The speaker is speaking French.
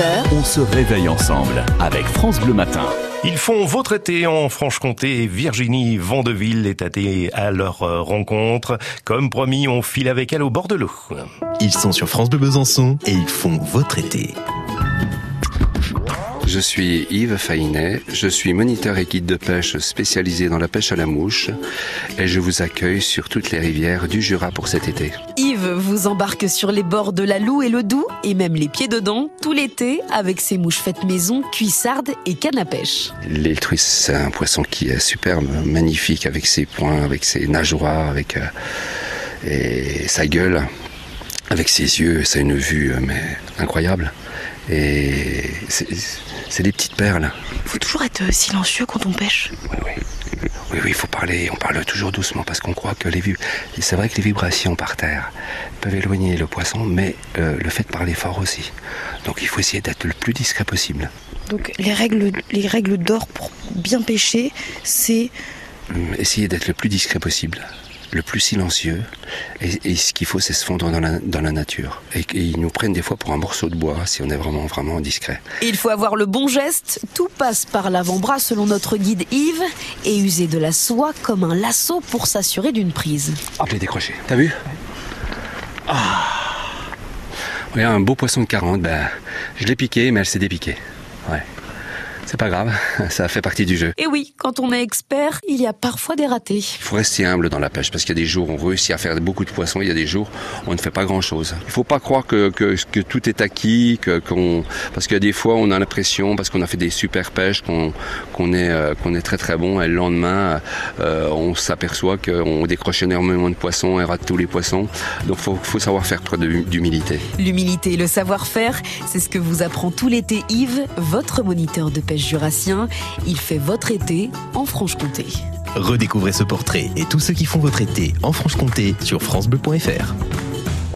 9h, On se réveille ensemble avec France Bleu Matin. Ils font votre été en Franche-Comté. Virginie Vandeville est allée à leur euh, rencontre. Comme promis, on file avec elle au bord de l'eau. Ils sont sur France Bleu Besançon et ils font votre été. Je suis Yves Fainet, je suis moniteur et guide de pêche spécialisé dans la pêche à la mouche et je vous accueille sur toutes les rivières du Jura pour cet été. Vous embarque sur les bords de la Loue et le Doubs et même les pieds dedans tout l'été avec ses mouches faites maison, cuissardes et cannes à pêche. C'est un poisson qui est superbe, magnifique avec ses poings, avec ses nageoires, avec euh, sa gueule, avec ses yeux, c'est une vue euh, mais incroyable. Et c'est des petites perles. Faut toujours être euh, silencieux quand on pêche. Oui, oui. Oui, oui, il faut parler. On parle toujours doucement parce qu'on croit que les C'est vrai que les vibrations par terre peuvent éloigner le poisson, mais euh, le fait de parler fort aussi. Donc il faut essayer d'être le plus discret possible. Donc les règles, les règles d'or pour bien pêcher, c'est Hum, Essayer d'être le plus discret possible, le plus silencieux. Et, et ce qu'il faut, c'est se fondre dans la, dans la nature. Et, et ils nous prennent des fois pour un morceau de bois si on est vraiment, vraiment discret. Il faut avoir le bon geste, tout passe par l'avant-bras selon notre guide Yves et user de la soie comme un lasso pour s'assurer d'une prise. Hop, les décroché. T'as vu? Ah Oui, un beau poisson de 40, ben, je l'ai piqué, mais elle s'est dépiquée. Ouais. C'est pas grave, ça fait partie du jeu. Et oui, quand on est expert, il y a parfois des ratés. Il faut rester humble dans la pêche parce qu'il y a des jours où on réussit à faire beaucoup de poissons, il y a des jours où on ne fait pas grand chose. Il faut pas croire que, que, que tout est acquis, que, qu'on, parce qu'il y a des fois on a l'impression, parce qu'on a fait des super pêches, qu'on, qu'on est, euh, qu'on est très très bon et le lendemain euh, on s'aperçoit qu'on décroche énormément de poissons et rate tous les poissons. Donc faut, faut savoir faire preuve d'humilité. L'humilité et le savoir-faire, c'est ce que vous apprend tout l'été Yves, votre moniteur de pêche jurassien. Il fait votre été en Franche-Comté. Redécouvrez ce portrait et tous ceux qui font votre été en Franche-Comté sur francebleu.fr.